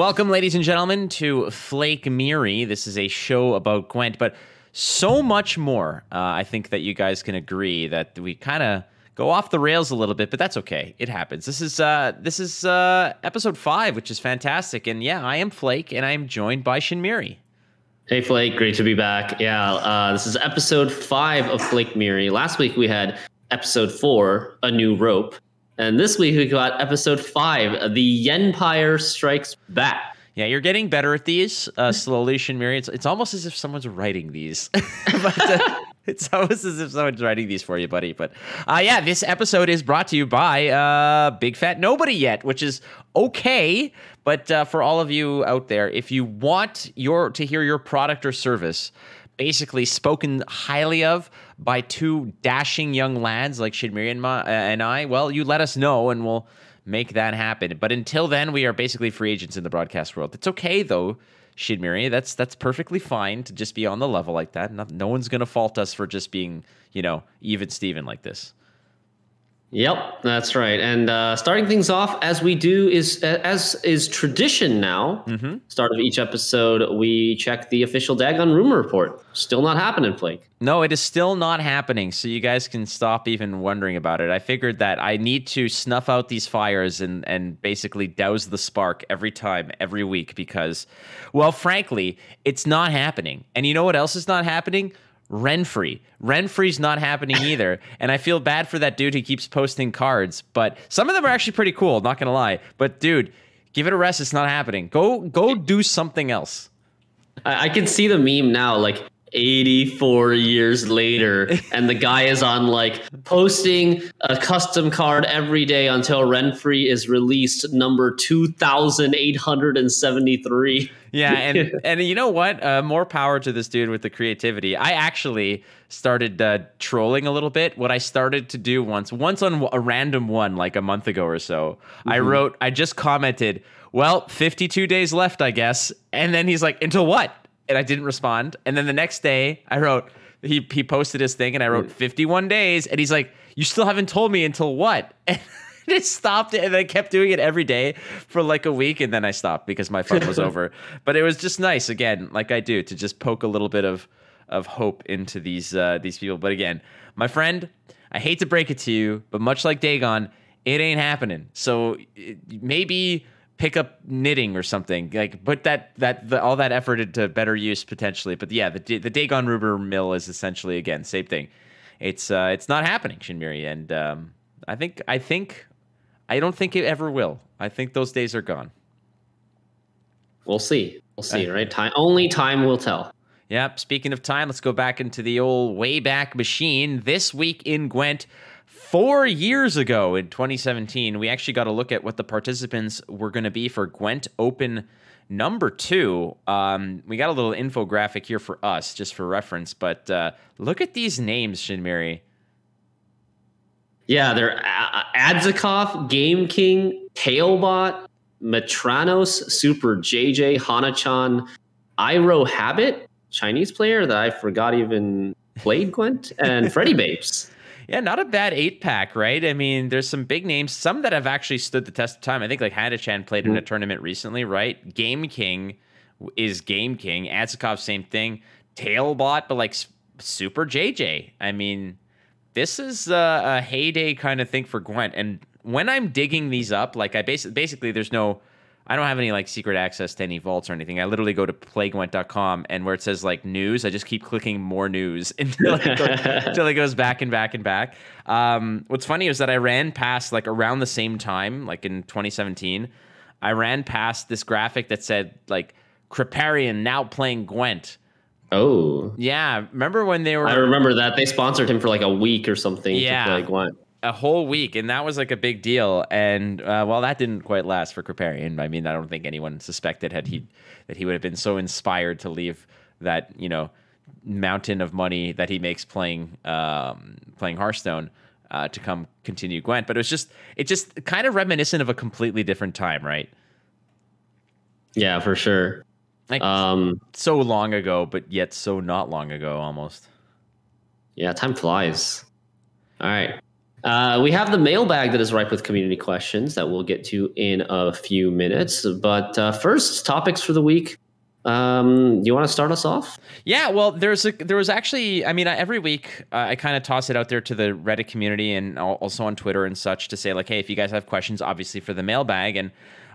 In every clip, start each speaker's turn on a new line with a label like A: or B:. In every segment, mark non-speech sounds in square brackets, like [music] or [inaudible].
A: Welcome, ladies and gentlemen, to Flake Miri. This is a show about Gwent, but so much more. Uh, I think that you guys can agree that we kind of go off the rails a little bit, but that's okay. It happens. This is uh, this is uh, episode five, which is fantastic. And yeah, I am Flake, and I am joined by Shinmiri.
B: Hey Flake, great to be back. Yeah, uh, this is episode five of Flake Miri. Last week we had episode four, a new rope. And this week we got episode five, the Yenpire Strikes Back.
A: Yeah, you're getting better at these uh, slowly, Shinmiri. It's, it's almost as if someone's writing these. [laughs] but, uh, [laughs] it's almost as if someone's writing these for you, buddy. But uh, yeah, this episode is brought to you by uh, Big Fat Nobody Yet, which is okay. But uh, for all of you out there, if you want your to hear your product or service basically spoken highly of by two dashing young lads like Shinmiri and, my, uh, and I, well, you let us know and we'll make that happen. But until then, we are basically free agents in the broadcast world. It's okay though, Shinmiri. That's that's perfectly fine to just be on the level like that. No, no one's gonna fault us for just being, you know, even Steven like this.
B: Yep, that's right. And uh, starting things off as we do is as is tradition now. Mm-hmm. Start of each episode, we check the official Dagon rumor report. Still not happening, Flake.
A: No, it is still not happening. So you guys can stop even wondering about it. I figured that I need to snuff out these fires and and basically douse the spark every time, every week, because, well, frankly, it's not happening. And you know what else is not happening? Renfri. Renfri's not happening either. and I feel bad for that dude who keeps posting cards, but some of them are actually pretty cool, not gonna lie. But dude, give it a rest, it's not happening. Go go do something else.
B: I, I can see the meme now, like 84 years later [laughs] and the guy is on like posting a custom card every day until Renfri is released number 2873
A: yeah and [laughs] and you know what? Uh, more power to this dude with the creativity. I actually started uh, trolling a little bit. What i started to do once once on a random one like a month ago or so mm-hmm. i wrote i just commented well 52 days left i guess. And then he's like until what and I didn't respond. And then the next day, I wrote he he posted his thing, and I wrote mm. 51 days, and he's like, "You still haven't told me until what?" [laughs] And I just stopped it, and I kept doing it every day for like a week, and then I stopped because my fun was [laughs] over. But it was just nice, again, like I do, to just poke a little bit of of hope into these uh, these people. But again, my friend, I hate to break it to you, but much like Dagon, it ain't happening. So maybe pick up knitting or something like put that that the, all that effort into better use potentially. But yeah the the dagon rumor mill is essentially again same thing. It's uh it's not happening shinmiri and um i think i think i don't think it ever will. I think those days are gone.
B: We'll see. We'll see uh, right? Time only time will tell.
A: Yep speaking of time let's go back into the old way back machine. This week in gwent four years ago in 2017, we actually got to look at what the participants were going to be for Gwent Open number two. Um, we got a little infographic here for us, just for reference, but uh, look at these names, Shinmiri.
B: Yeah, they're Adzikov, Game King, Tailbot, Metranos, Super JJ, Hanachan, Iro Habit, Chinese player that I forgot even played Gwent, and Freddy Babes.
A: Yeah, not a bad eight pack, right? I mean, there's some big names, some that have actually stood the test of time. I think like Hanachan played in a mm-hmm. tournament recently, right? Game King is Game King. Adzikov, same thing. Tailbot, but like Super JJ. I mean, this is a, a heyday kind of thing for Gwent. And when I'm digging these up, like I basically basically there's no I don't have any like secret access to any vaults or anything. I literally go to playgwent.com and where it says like news, I just keep clicking more news [laughs] until it, goes, [laughs] until it goes back and back and back. Um, what's funny is that I ran past like around the same time, like in 2017, I ran past this graphic that said like Kripparrian now playing Gwent.
B: Oh.
A: Yeah. Remember when they were. I
B: remember that. They sponsored him for like a week or something yeah. to play Gwent
A: a whole week, and that was like a big deal. And uh, well, that didn't quite last for Kripparrian. I mean, I don't think anyone suspected had he that he would have been so inspired to leave that you know mountain of money that he makes playing um, playing Hearthstone uh, to come continue Gwent. But it was just it just kind of reminiscent of a completely different time, right?
B: Yeah, for sure.
A: Like um, so long ago, but yet so not long ago, almost.
B: Yeah, time flies. All right. Uh, we have the mailbag that is ripe with community questions that we'll get to in a few minutes. But uh, first, topics for the week. Um, you want to start us off?
A: Yeah, well, there's a there was actually, I mean, every week uh, I kind of toss it out there to the Reddit community and also on Twitter and such to say like, hey, if you guys have questions, obviously for the mailbag, and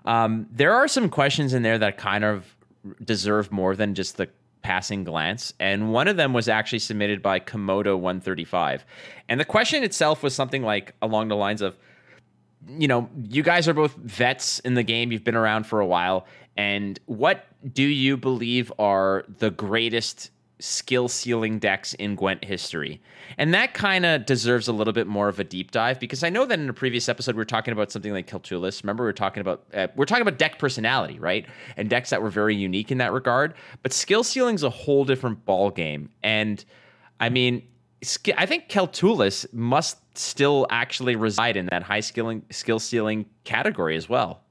A: um, there are some questions in there that kind of deserve more than just the passing glance. And one of them was actually submitted by Komodo 135. And the question itself was something like along the lines of, you know, you guys are both vets in the game. You've been around for a while. And what do you believe are the greatest skill ceiling decks in Gwent history. And that kind of deserves a little bit more of a deep dive because I know that in a previous episode we are talking about something like Keltullis. Remember we are talking about uh, we're talking about deck personality, right? And decks that were very unique in that regard. But skill ceiling's a whole different ball game. And I mean, I think Keltullis must still actually reside in that high skilling skill ceiling category as well.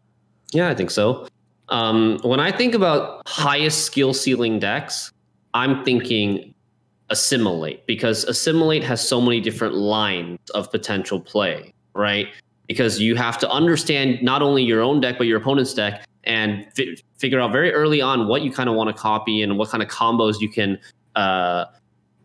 B: Yeah, I think so. Um, when I think about highest skill ceiling decks, I'm thinking assimilate because assimilate has so many different lines of potential play, right? Because you have to understand not only your own deck but your opponent's deck and fi- figure out very early on what you kind of want to copy and what kind of combos you can uh,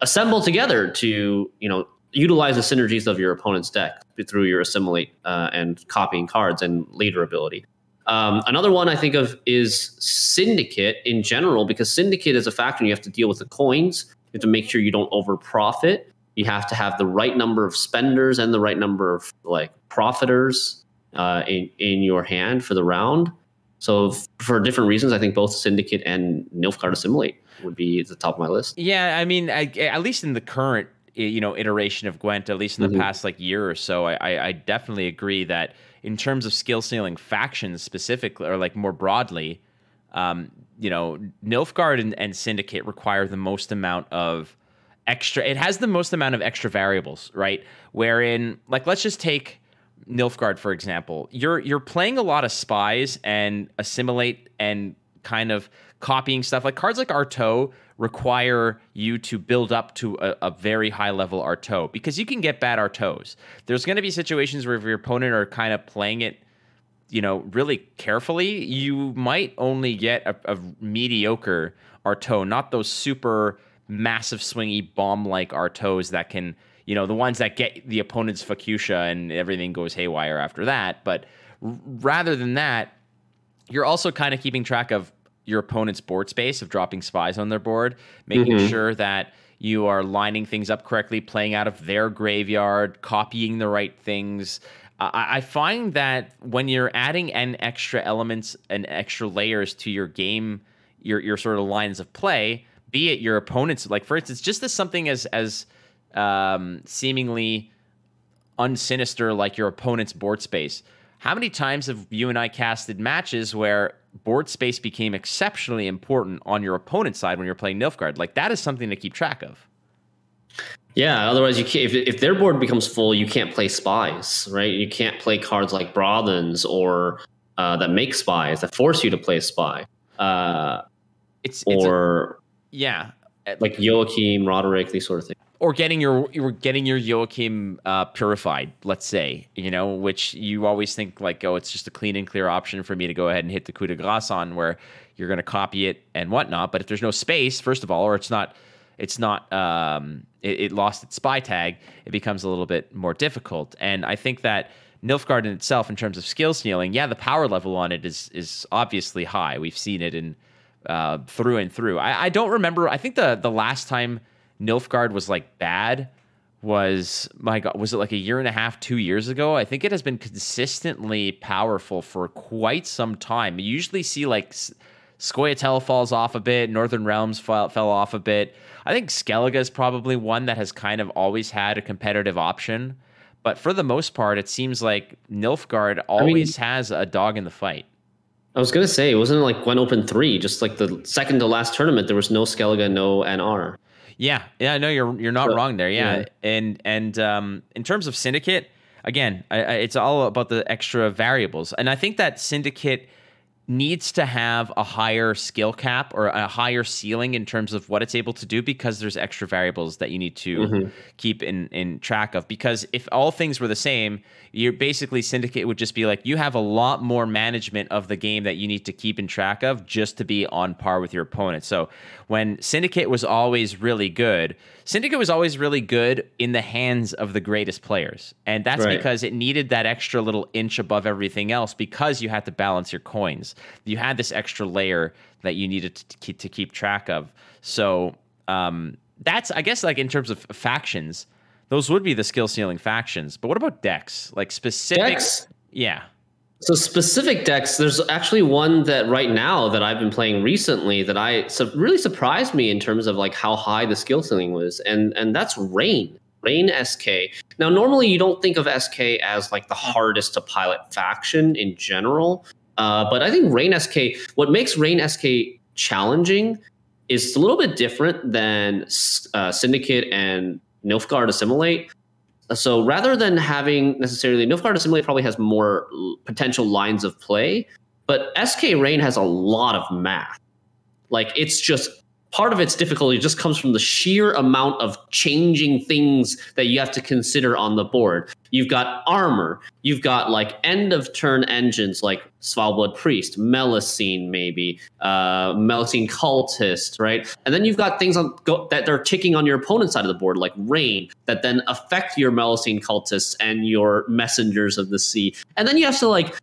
B: assemble together to you know utilize the synergies of your opponent's deck through your assimilate uh, and copying cards and leader ability. Um, another one I think of is Syndicate in general, because Syndicate is a factor. You have to deal with the coins. You have to make sure you don't over profit. You have to have the right number of spenders and the right number of like profiters uh, in in your hand for the round. So for different reasons, I think both Syndicate and Nilfgaard Assimilate would be at the top of my list.
A: Yeah, I mean, I, at least in the current you know iteration of Gwent, at least in the mm-hmm. past like year or so, I, I definitely agree that in terms of skill ceiling factions specifically, or like more broadly, um, you know, Nilfgaard and, and Syndicate require the most amount of extra. It has the most amount of extra variables, right? Wherein, like, let's just take Nilfgaard for example. You're you're playing a lot of spies and assimilate and kind of copying stuff. Like cards like Arto require you to build up to a, a very high level Arto because you can get bad Artos. There's going to be situations where if your opponent are kind of playing it, you know, really carefully, you might only get a, a mediocre Arto, not those super massive swingy bomb like Artos that can, you know, the ones that get the opponent's Fucusya and everything goes haywire after that. But r- rather than that, you're also kind of keeping track of your opponent's board space of dropping spies on their board, making mm-hmm. sure that you are lining things up correctly, playing out of their graveyard, copying the right things. I, I find that when you're adding an extra elements and extra layers to your game, your your sort of lines of play, be it your opponent's like for instance, just as something as as um, seemingly unsinister like your opponent's board space. How many times have you and I casted matches where board space became exceptionally important on your opponent's side when you're playing Nilfgaard. Like that is something to keep track of.
B: Yeah, otherwise you can't. If, if their board becomes full, you can't play spies, right? You can't play cards like Braathens or uh, that make spies that force you to play a spy. Uh,
A: it's,
B: it's or
A: a, yeah,
B: like Joachim, Roderick, these sort of things
A: or getting your you're getting your Joachim uh, purified, let's say, you know, which you always think like, oh, it's just a clean and clear option for me to go ahead and hit the coup de grace on, where you're going to copy it and whatnot. But if there's no space, first of all, or it's not, it's not, um, it, it lost its spy tag, it becomes a little bit more difficult. And I think that Nilfgaard in itself, in terms of skill ceiling, yeah, the power level on it is is obviously high. We've seen it in uh, through and through. I, I don't remember. I think the the last time Nilfgaard was like bad was my god was it like a year and a half two years ago? I think it has been consistently powerful for quite some time. You usually see like Scoia'tael falls off a bit northern realms fell, fell off a bit. I think skellige is probably one that has kind of always had a competitive option but for the most part it seems like nilfgaard always I mean, has a dog in the fight.
B: I was gonna say, it wasn't like Gwent Open three, just like the second to last tournament, there was no Skellige, no NR.
A: Yeah, yeah, no, you're you're not wrong there. Yeah. yeah. and and um, in terms of syndicate, again, I, I, it's all about the extra variables, and I think that syndicate needs to have a higher skill cap or a higher ceiling in terms of what it's able to do because there's extra variables that you need to mm-hmm. keep in in track of because if all things were the same you're basically syndicate would just be like you have a lot more management of the game that you need to keep in track of just to be on par with your opponent so when syndicate was always really good syndicate was always really good in the hands of the greatest players and that's right. because it needed that extra little inch above everything else because you had to balance your coins you had this extra layer that you needed to keep, to keep track of. So um, that's, I guess, like in terms of factions, those would be the skill ceiling factions. But what about decks? Like specific?
B: Decks?
A: Yeah.
B: So specific decks, there's actually one that right now that I've been playing recently that I so really surprised me in terms of like how high the skill ceiling was, and and that's Rain. Rain SK. Now, normally you don't think of SK as like the hardest to pilot faction in general, uh, but I think Rain SK, what makes Rain SK challenging is a little bit different than uh, Syndicate and Nilfgaard Assimilate. So rather than having necessarily Nilfgaard Assimilate probably has more potential lines of play, but SK Rain has a lot of math. Like it's just part of its difficulty just comes from the sheer amount of changing things that you have to consider on the board. You've got armor, you've got like end of turn engines like Svalblod Priest, Melusine, maybe, uh, Melusine Cultist, right? And then you've got things on go, that they're ticking on your opponent's side of the board, like Rain, that then affect your Melusine Cultists and your Messengers of the Sea. And then you have to like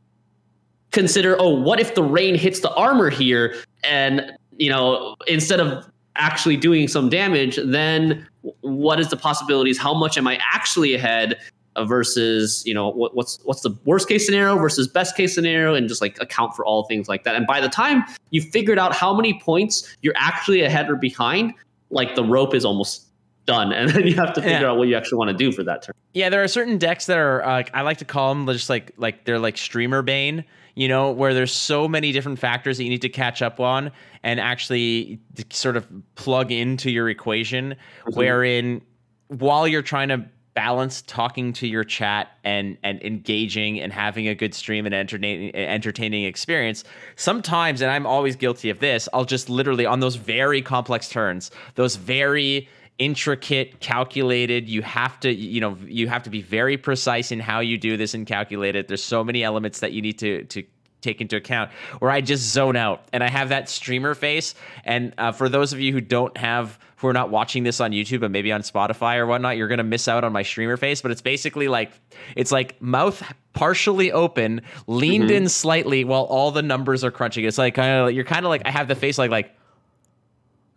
B: consider, oh, what if the rain hits the armor here and you know, instead of actually doing some damage, then what is the possibilities? How much am I actually ahead versus you know what, what's what's the worst case scenario versus best case scenario, and just like account for all things like that. And by the time you figured out how many points you're actually ahead or behind, like the rope is almost done [laughs] and then you have to figure yeah. out what you actually want to do for that turn
A: yeah there are certain decks that are uh, i like to call them just like like they're like streamer bane you know, where there's so many different factors that you need to catch up on and actually sort of plug into your equation, mm-hmm. wherein while you're trying to balance talking to your chat and and engaging and having a good stream and entertaining entertaining experience sometimes and i'm always guilty of this i'll just literally on those very complex turns those very intricate calculated. You have to you know you have to be very precise in how you do this and calculate it. There's so many elements that you need to to take into account where i just zone out. And i have that streamer face. And uh, for those of you who don't have who are not watching this on youtube but maybe on spotify or whatnot you're gonna miss out on my streamer face. But it's basically like it's like mouth partially open leaned mm-hmm. in slightly while all the numbers are crunching. It's like kind of you're kind of like i have the face like like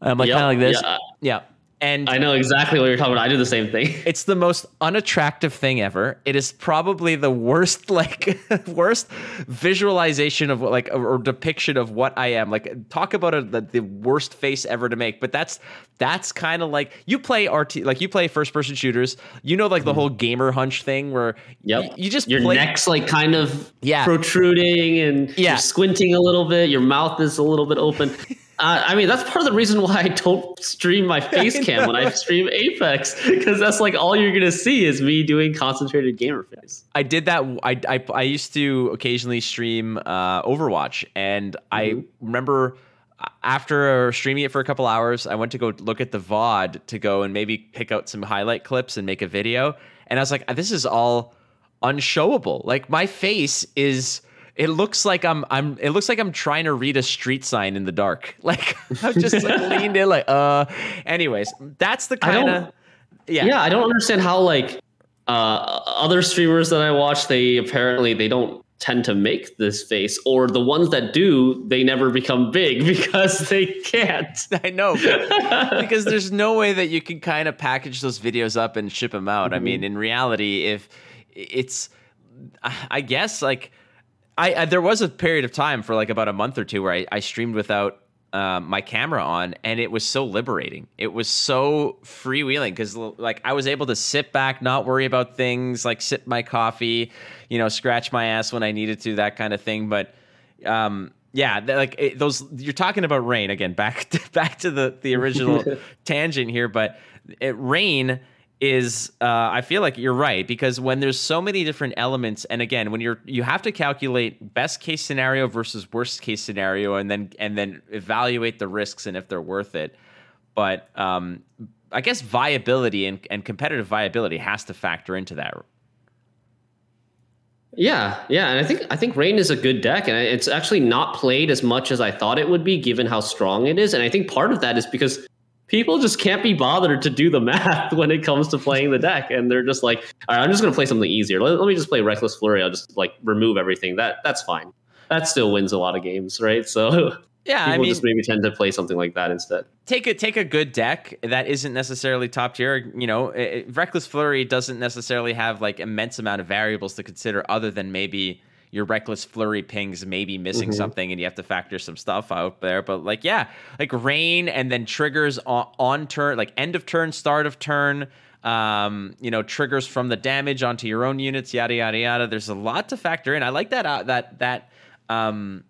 A: i'm like yep, kind of like this. Yeah. yeah and
B: I know exactly what you're talking about. I do the same thing. [laughs]
A: It's the most unattractive thing ever. It is probably the worst, [laughs] like, worst visualization of what, like, or, depiction of what I am. Like, talk about a, the, the worst face ever to make. But that's that's kind of like you play RT, like you play first person shooters. You know, like the mm-hmm. whole gamer hunch thing where
B: yep.
A: y- you just
B: your
A: play-
B: neck's like kind of
A: yeah.
B: protruding and yeah. you're squinting a little bit. Your mouth is a little bit open. [laughs] Uh, I mean, that's part of the reason why I don't stream my [laughs] face cam when I stream Apex, because that's like all you're gonna see is me doing concentrated gamer face.
A: I did that. I I, I used to occasionally stream uh, Overwatch, and mm-hmm. I remember after streaming it for a couple hours, I went to go look at the VOD to go and maybe pick out some highlight clips and make a video, and I was like, this is all unshowable. Like my face is it looks like I'm I'm it looks like I'm trying to read a street sign in the dark. [laughs] Like I'm just like [laughs] leaned in like uh anyways, that's the kind of
B: yeah. Yeah, I don't understand how like uh other streamers that I watch they apparently they don't tend to make this face or the ones that do they never become big [laughs] because they can't
A: i know because there's no way that you can kind of package those videos up and ship them out mm-hmm. i mean in reality if it's i guess like I, I, there was a period of time for like about a month or two where I, I streamed without um, my camera on, and it was so liberating. It was so freewheeling because like I was able to sit back, not worry about things, like sip my coffee, you know, scratch my ass when I needed to, that kind of thing. But um, yeah, like it, those you're talking about rain again. Back [laughs] to, back to the the original [laughs] tangent here, but it, rain is uh, I feel like you're right because when there's so many different elements, and again, when you're you have to calculate best case scenario versus worst case scenario, and then and then evaluate the risks and if they're worth it. But um, I guess viability and, and competitive viability has to factor into that.
B: Yeah, yeah, and I think I think Rain is a good deck, and it's actually not played as much as I thought it would be, given how strong it is. And I think part of that is because people just can't be bothered to do the [laughs] math when it comes to playing the deck, and they're just like, "All right, I'm just going to play something easier. Let, let me just play Reckless Flurry. I'll just like remove everything. That that's fine. That still wins a lot of games, right? So [laughs]
A: Yeah,
B: people
A: I mean,
B: just maybe tend to play something like that instead.
A: take a take a good deck that isn't necessarily top tier. You know, it, Reckless Flurry doesn't necessarily have like immense amount of variables to consider, other than maybe your Reckless Flurry pings maybe missing
B: Mhm.
A: something, and you have to factor some stuff out there. But like, yeah, like rain and then triggers on, on turn, like end of turn, start of turn. Um, you know, triggers from the damage onto your own units, yada yada yada. There's a lot to factor in. I like that. Uh, that that um,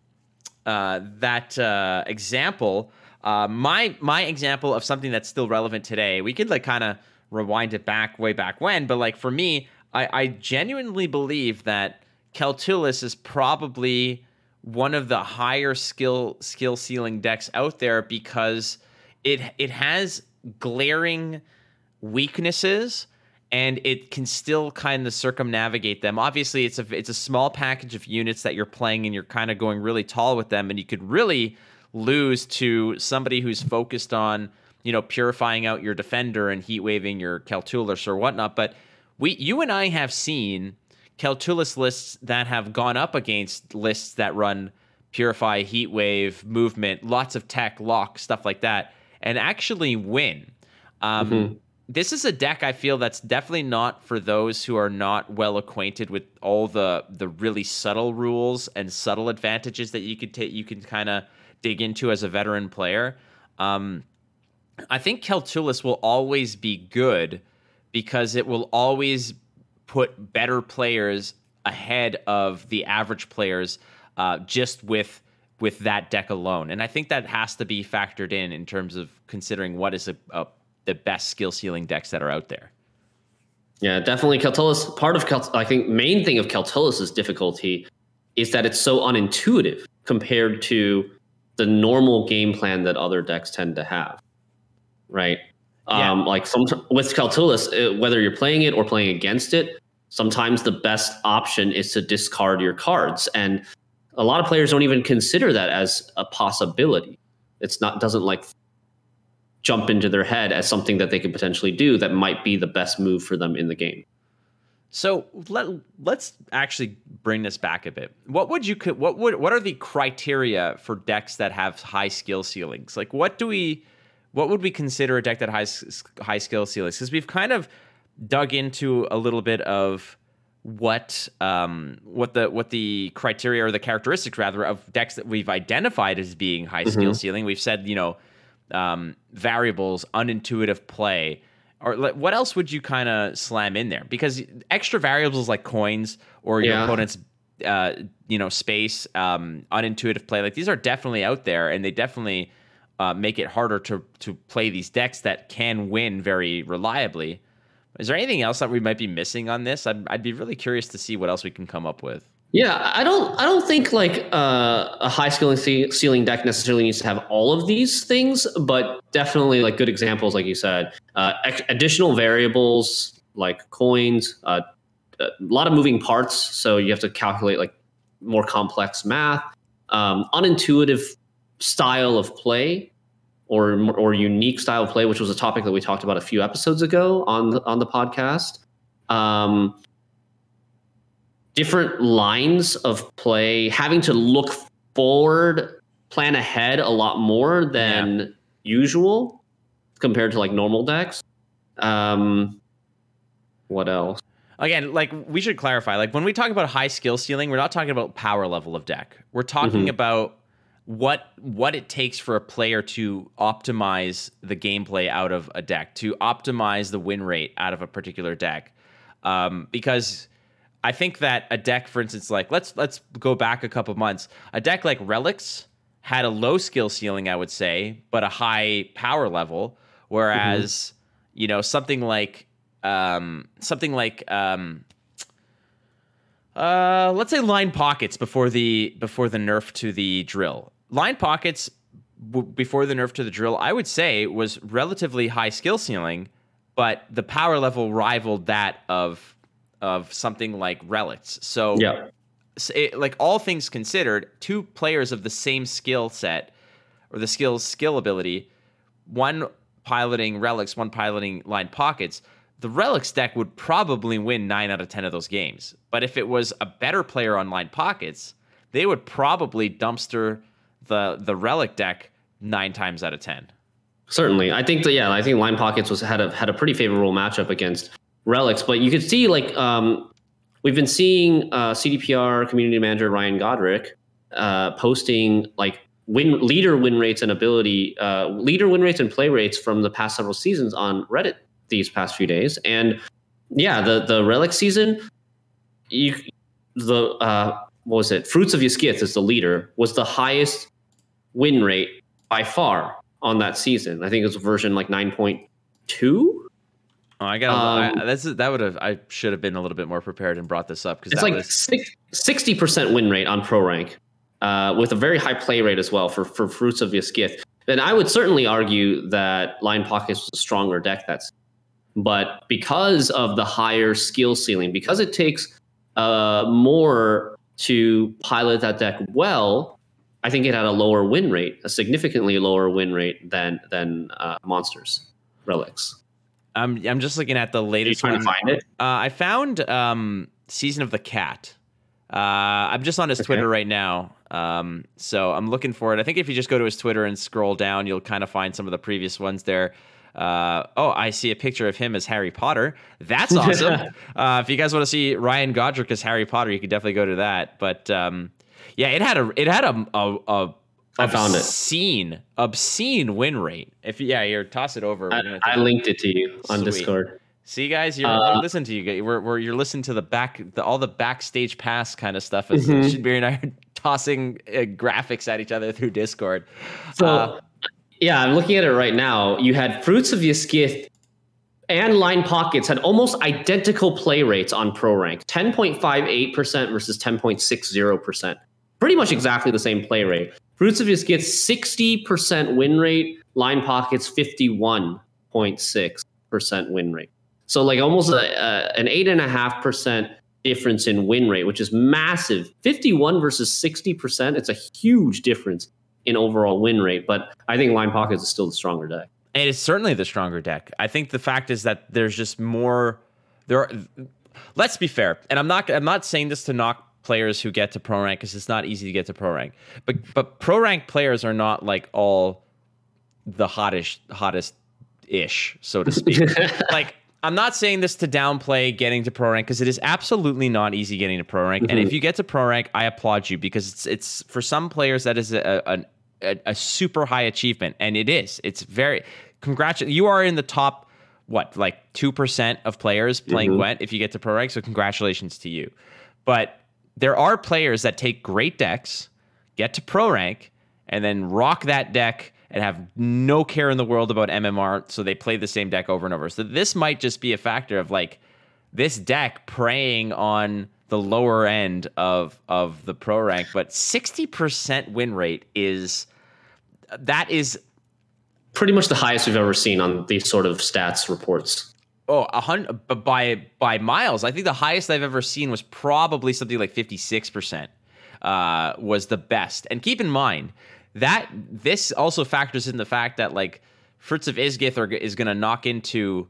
A: uh, that uh, example, uh, my my example of something that's still relevant today, we could like kind of rewind it back way back when, but like for me, I, I genuinely believe that Keltullis is probably one of the higher skill skill ceiling decks out there because it it has glaring weaknesses and it can still kind of circumnavigate them. Obviously, it's a it's a small package of units that you're playing, and you're kind of going really tall with them, and you could really lose to somebody who's focused on you know purifying out your defender and heat waving your Keltullis or whatnot. But we, you and I have seen Keltullis lists that have gone up against lists that run purify, heat wave, movement, lots of tech, lock, stuff like that, and actually win. Um,
B: Mhm.
A: This is a deck I feel that's definitely not for those who are not well acquainted with all the the really subtle rules and subtle advantages that you could take. You can kind of dig into as a veteran player. Um, I think Keltullis will always be good because it will always put better players ahead of the average players uh, just with with that deck alone. And I think that has to be factored in in terms of considering what is a, a the best skill ceiling decks that are out there.
B: Yeah, definitely. Keltullis, part of Kelt, I think, main thing of Keltullis' difficulty is that it's so unintuitive compared to the normal game plan that other decks tend to have. Right?
A: Yeah.
B: Um, like some with Keltullis, uh, whether you're playing it or playing against it, sometimes the best option is to discard your cards, and a lot of players don't even consider that as a possibility. It's not doesn't like jump into their head as something that they could potentially do that might be the best move for them in the game.
A: So let let's actually bring this back a bit. What would you what would what are the criteria for decks that have high skill ceilings? Like what do we what would we consider a deck that has high skill ceilings? Because we've kind of dug into a little bit of what um what the what the criteria or the characteristics rather of decks that we've identified as being high skill
B: Mhm.
A: ceiling. We've said you know um, variables, unintuitive play, or like, what else would you kind of slam in there? Because extra variables like coins or your
B: Yeah.
A: opponent's, uh, you know, space, um, unintuitive play, like these are definitely out there, and they definitely uh, make it harder to to play these decks that can win very reliably. Is there anything else that we might be missing on this? I'd, I'd be really curious to see what else we can come up with.
B: Yeah, I don't. I don't think like uh, a high ceiling ceiling deck necessarily needs to have all of these things, but definitely like good examples, like you said, uh, additional variables like coins, uh, a lot of moving parts, so you have to calculate like more complex math, um, unintuitive style of play, or or unique style of play, which was a topic that we talked about a few episodes ago on the, on the podcast. Um, different lines of play, having to look forward, plan ahead a lot more than usual compared to like normal decks. Um, what else?
A: Again, like we should clarify, like when we talk about high skill ceiling, we're not talking about power level of deck. We're talking
B: Mhm.
A: about what what it takes for a player to optimize the gameplay out of a deck, to optimize the win rate out of a particular deck. Um, because I think that a deck, for instance, like let's let's go back a couple months, a deck like Relics had a low skill ceiling, I would say, but a high power level. Whereas, you know, something like um, something like um, uh, let's say line pockets before the before the nerf to the drill. Line pockets w- before the nerf to the drill, I would say was relatively high skill ceiling, but the power level rivaled that of of something like relics. So
B: Yeah.
A: s- it, like all things considered, two players of the same skill set or the skills skill ability, one piloting relics, one piloting line pockets, the relics deck would probably win nine out of ten of those games. But if it was a better player on line pockets, they would probably dumpster the the relic deck nine times out of ten.
B: Certainly, I think that yeah, I think Line Pockets was had a had a pretty favorable matchup against Relics, but you could see like um, we've been seeing uh, CDPR community manager Ryan Godric uh, posting like win leader win rates and ability uh, leader win rates and play rates from the past several seasons on Reddit these past few days, and yeah, the the Relic season, you the uh, what was it? Fruits of Ysgith is the leader was the highest win rate by far on that season. I think it was version like 9.2.
A: Oh, I got
B: Um,
A: that's that would have I should have been a little bit more prepared and brought this up because
B: It's
A: that
B: like
A: was
B: six- 60% win rate on pro rank uh, with a very high play rate as well for, for Fruits of Ysgith. And I would certainly argue that Line Pockets was a stronger deck that's but because of the higher skill ceiling, because it takes uh, more to pilot that deck well, I think it had a lower win rate, a significantly lower win rate than than uh, monsters relics.
A: I'm I'm just looking at the
B: Are you
A: latest
B: trying
A: one.
B: to find it?
A: Uh, I found um, season of the cat. Uh, I'm just on his
B: Okay.
A: Twitter right now, um, so I'm looking for it. I think if you just go to his Twitter and scroll down, you'll kind of find some of the previous ones there. Uh, oh, I see a picture of him as Harry Potter. That's [laughs] awesome. uh, if you guys want to see Ryan Godric as Harry Potter, you could definitely go to that. But um, yeah, it had a it had a a, a
B: I found it.
A: obscene obscene win rate. If yeah, here toss it over.
B: I, I linked it to you on
A: Sweet.
B: Discord.
A: See, guys, you're
B: Uh,
A: listen to you. We're, we're you're listening to the back, the, all the backstage pass kind of stuff. As
B: Mhm.
A: Shinmiri and I are [laughs] tossing uh, graphics at each other through Discord.
B: So
A: Uh,
B: yeah, I'm looking at it right now. You had Fruits of Ysgith and Line Pockets had almost identical play rates on Pro Rank 10.58% versus 10.60%. Pretty much exactly the same play rate. Of Ysgith 60% win rate, Line Pockets 51.6% win rate. So like almost a, a, an 8.5% difference in win rate, which is massive. 51 versus 60%, it's a huge difference in overall win rate, but I think Line Pockets is still the stronger deck.
A: it is certainly the stronger deck. I think the fact is that there's just more. There, are, let's be fair, and I'm not. I'm not saying this to knock players who get to pro rank because it's not easy to get to pro rank. But but pro rank players are not like all the hottest hottest ish, so to speak. [laughs] like I'm not saying this to downplay getting to pro rank because it is absolutely not easy getting to pro rank. And if mm-hmm. you get to pro rank, I applaud you because it's it's for some players that is a a, a, a super high achievement, and it is. It's very congratulations. You are in the top what like two percent of players playing mm-hmm. Gwent if you get to pro rank. So congratulations to you. But there are players that take great decks, get to pro rank, and then rock that deck and have no care in the world about MMR, so they play the same deck over and over. So this might just be a factor of like this deck preying on the lower end of of the pro rank, but 60% win rate is that is
B: Pretty much the highest we've ever seen on these sort of stats reports.
A: Oh a hundred by by miles. I think the highest I've ever seen was probably something like 56% uh, was the best. And keep in mind that this also factors in the fact that like Fruits of Ysgith are, is going to knock into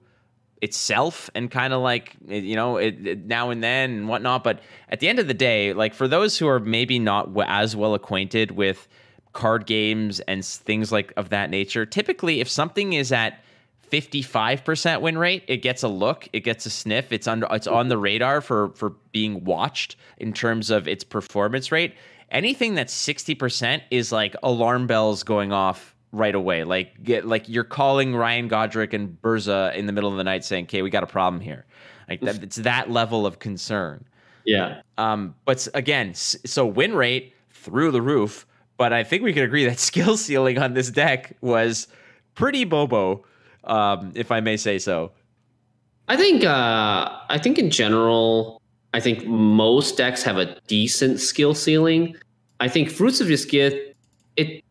A: itself and kind of like you know it, it now and then and whatnot. But at the end of the day, like for those who are maybe not as well acquainted with card games and things like of that nature, typically if something is at 55% win rate, it gets a look, it gets a sniff, it's under it's on the radar for for being watched in terms of its performance rate. Anything that's 60% is like alarm bells going off right away. Like get like you're calling Ryan Godric and Burza in the middle of the night saying, "Okay, we got a problem here." Like that, it's that level of concern.
B: Yeah.
A: Um, but again, so win rate through the roof. But I think we can agree that [laughs] skill ceiling on this deck was pretty bobo, um, if I may say so.
B: I think uh, I think in general, I think most decks have a decent skill ceiling. I think Fruits of Ysgith, it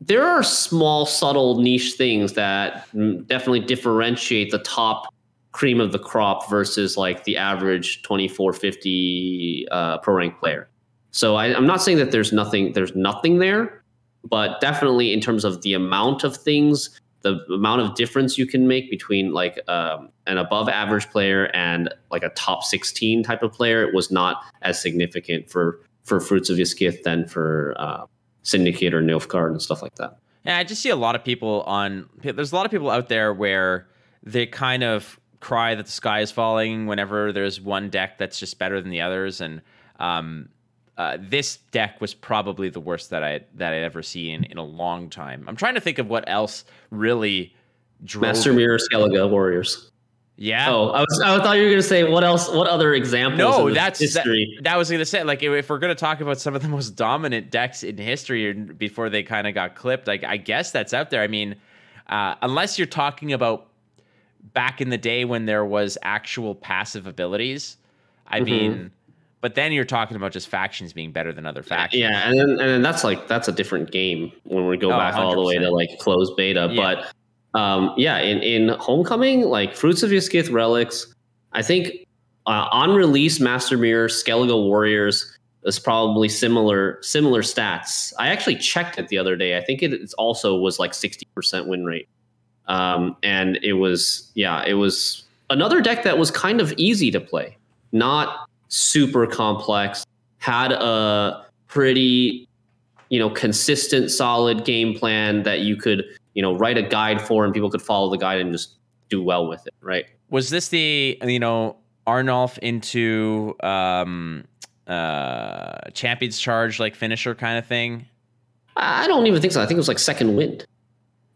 B: there are small, subtle niche things that definitely differentiate the top cream of the crop versus like the average 2450 uh, pro rank player. So I, I'm not saying that there's nothing there's nothing there, but definitely in terms of the amount of things, the amount of difference you can make between like um, an above average player and like a top 16 type of player, it was not as significant for for Fruits of Ysgith than for uh, Syndicate or Nilfgaard and stuff like that.
A: Yeah, I just see a lot of people on. There's a lot of people out there where they kind of cry that the sky is falling whenever there's one deck that's just better than the others, and um, uh, this deck was probably the worst that I that I'd ever seen in a long time. I'm trying to think of what else really
B: drove Master Mirror Skellige Warriors.
A: Yeah.
B: Oh, I was. I thought you were going to say what else? What other examples?
A: No, that's history. That, that was going to say like if we're going to talk about some of the most dominant decks in history before they kind of got clipped, like I guess that's out there. I mean, uh, unless you're talking about back in the day when there was actual passive abilities, I mm-hmm. mean. But then you're talking about just factions being better than other factions.
B: Yeah, and then, and then that's like that's a different game when we go oh, back 100%. all the way to like closed beta. Yeah. But um, yeah, in, in Homecoming, like Fruits of Ysgith Relics, I think uh, on release, Master Mirror, Skellige Warriors is probably similar similar stats. I actually checked it the other day. I think it also was like 60% win rate. Um, and it was, yeah, it was another deck that was kind of easy to play, not super complex, had a pretty, you know, consistent, solid game plan that you could you know write a guide for and people could follow the guide and just do well with it right?
A: Was this the you know Arnjolf into um uh champions charge like finisher kind of thing?
B: I don't even think so. I think it was like second wind.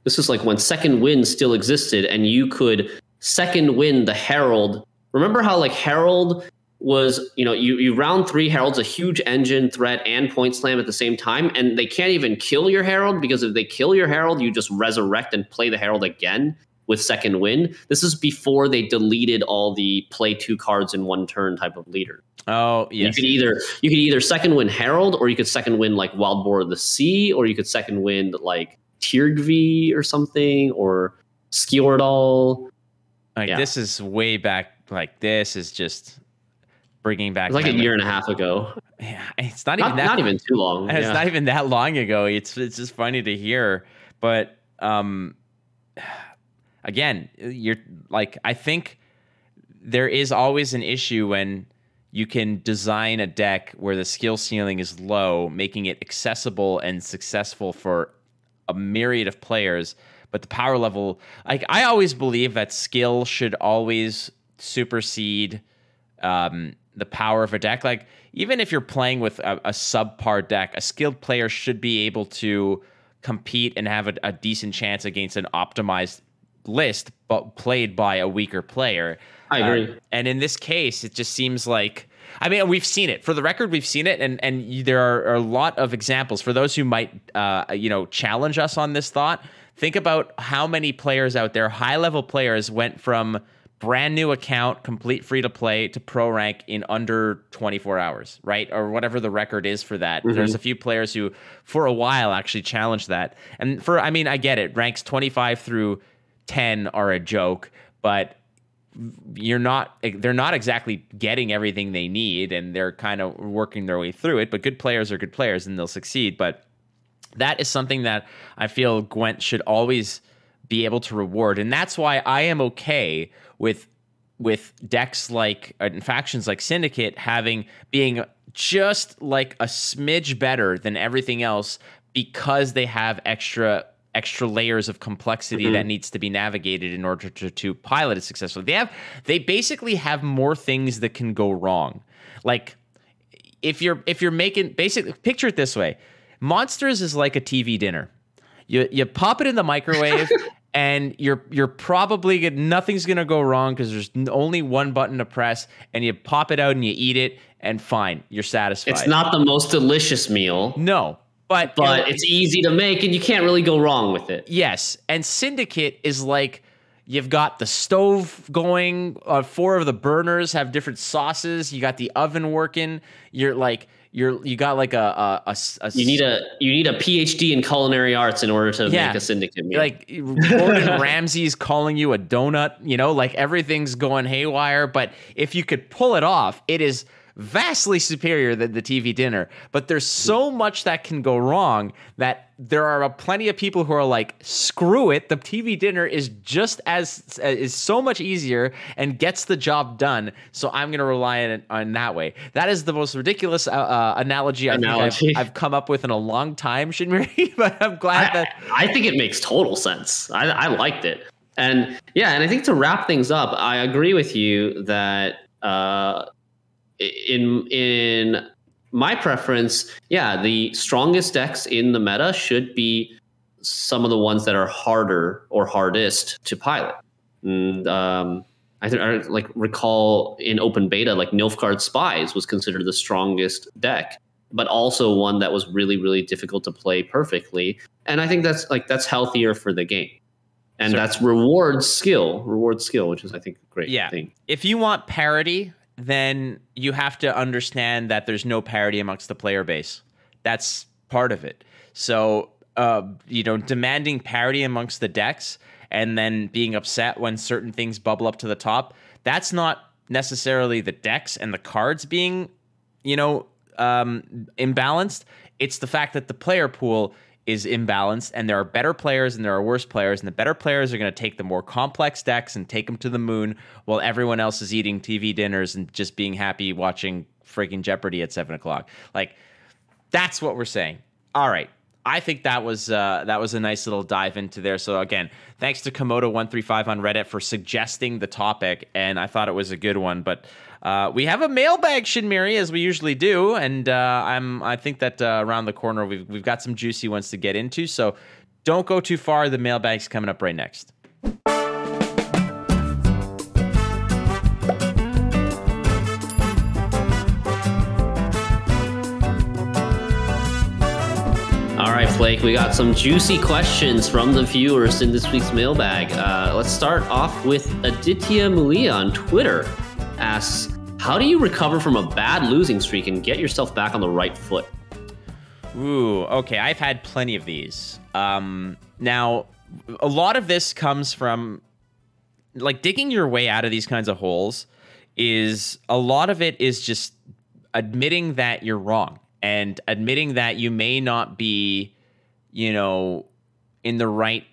B: This is like when second wind still existed and you could second wind the herald. Remember how like herald was you know you, you round three herald's a huge engine threat and point slam at the same time and they can't even kill your herald because if they kill your herald you just resurrect and play the herald again with second wind this is before they deleted all the play two cards in one turn type of leader
A: oh yes
B: you could either you could either second win herald or you could second win like wild boar of the sea or you could second win like Tyrgvi or something or Skjordal.
A: Like yeah. this is way back. Like this is just bringing back
B: like a year and a half ago.
A: Yeah, it's not, not even that
B: not even too long.
A: It's
B: yeah.
A: not even that long ago. It's it's just funny to hear, but um, again, you're like I think there is always an issue when you can design a deck where the skill ceiling is low, making it accessible and successful for a myriad of players. But the power level, like I always believe that skill should always supersede um, the power of a deck. Like even if you're playing with a, a subpar deck, a skilled player should be able to compete and have a, a, decent chance against an optimized list, but played by a weaker player.
B: I agree.
A: Uh, and in this case, it just seems like. I mean, we've seen it. For the record, we've seen it, and and there are, are a lot of examples. For those who might, uh, you know, challenge us on this thought, think about how many players out there, high level players, went from brand new account, complete free to play to pro rank in under 24 hours, right? Or whatever the record is for that. Mm-hmm. There's a few players who, for a while, actually challenged that. And for, I mean, I get it. Ranks 25 through 10 are a joke, but you're not they're not exactly getting everything they need and they're kind of working their way through it but good players are good players and they'll succeed but that is something that i feel gwent should always be able to reward and that's why i am okay with with decks like and factions like Syndicate having being just like a smidge better than everything else because they have extra extra layers of complexity mm-hmm. that needs to be navigated in order to, to pilot it successfully. They have they basically have more things that can go wrong. Like if you're if you're making basically picture it this way. Monsters is like a TV dinner. You you pop it in the microwave [laughs] and you're you're probably good, nothing's gonna go wrong because there's only one button to press, and you pop it out and you eat it, and fine, you're satisfied.
B: It's not the most delicious meal.
A: No, but
B: but it's easy to make, and you can't really go wrong with it.
A: Yes, and Syndicate is like You've got the stove going. Uh, four of the burners have different sauces. You got the oven working. You're like you're you got like a a, a, a
B: you need a you need a PhD in culinary arts in order to yeah, make a syndicate meal.
A: Like Gordon [laughs] Ramsay's calling you a donut. You know, like everything's going haywire. But if you could pull it off, it is vastly superior than the TV dinner. But there's so much that can go wrong that there are plenty of people who are like, screw it. The TV dinner is just as is so much easier and gets the job done. So I'm going to rely on, on that way. That is the most ridiculous uh, uh, analogy, analogy. I've, I've, come up with in a long time, Shinmiri. [laughs] but I'm glad
B: I,
A: that
B: I think it makes total sense. I, I liked it. And yeah, and I think to wrap things up, I agree with you that uh, in in my preference, yeah, the strongest decks in the meta should be some of the ones that are harder or hardest to pilot. And um, I, th- I like recall in open beta, like Nilfgaard Spies was considered the strongest deck, but also one that was really, really difficult to play perfectly. And I think that's like that's healthier for the game. And that's reward skill, reward skill, which is I think a great
A: yeah.
B: thing.
A: If you want parity, then you have to understand that there's no parity amongst the player base. That's part of it. So, uh, you know, demanding parity amongst the decks and then being upset when certain things bubble up to the top, that's not necessarily the decks and the cards being, you know, um, imbalanced. It's the fact that the player pool is imbalanced and there are better players and there are worse players and the better players are going to take the more complex decks and take them to the moon while everyone else is eating tv dinners and just being happy watching freaking jeopardy at seven o'clock like that's what we're saying all right I think that was uh, that was a nice little dive into there. So again, thanks to Komodo one three five on Reddit for suggesting the topic, and I thought it was a good one. But uh, we have a mailbag, Shinmiri, as we usually do, and uh, I'm I think that uh, around the corner we've we've got some juicy ones to get into. So don't go too far. The mailbag's coming up right next.
B: All right, Flake, we got some juicy questions from the viewers in this week's mailbag. Uh, let's start off with Aditya Mulia on Twitter asks, how do you recover from a bad losing streak and get yourself back on the right foot?
A: Ooh, okay. I've had plenty of these. Um, now, a lot of this comes from like digging your way out of these kinds of holes. Is a lot of it is just admitting that you're wrong and admitting that you may not be, you know, in the right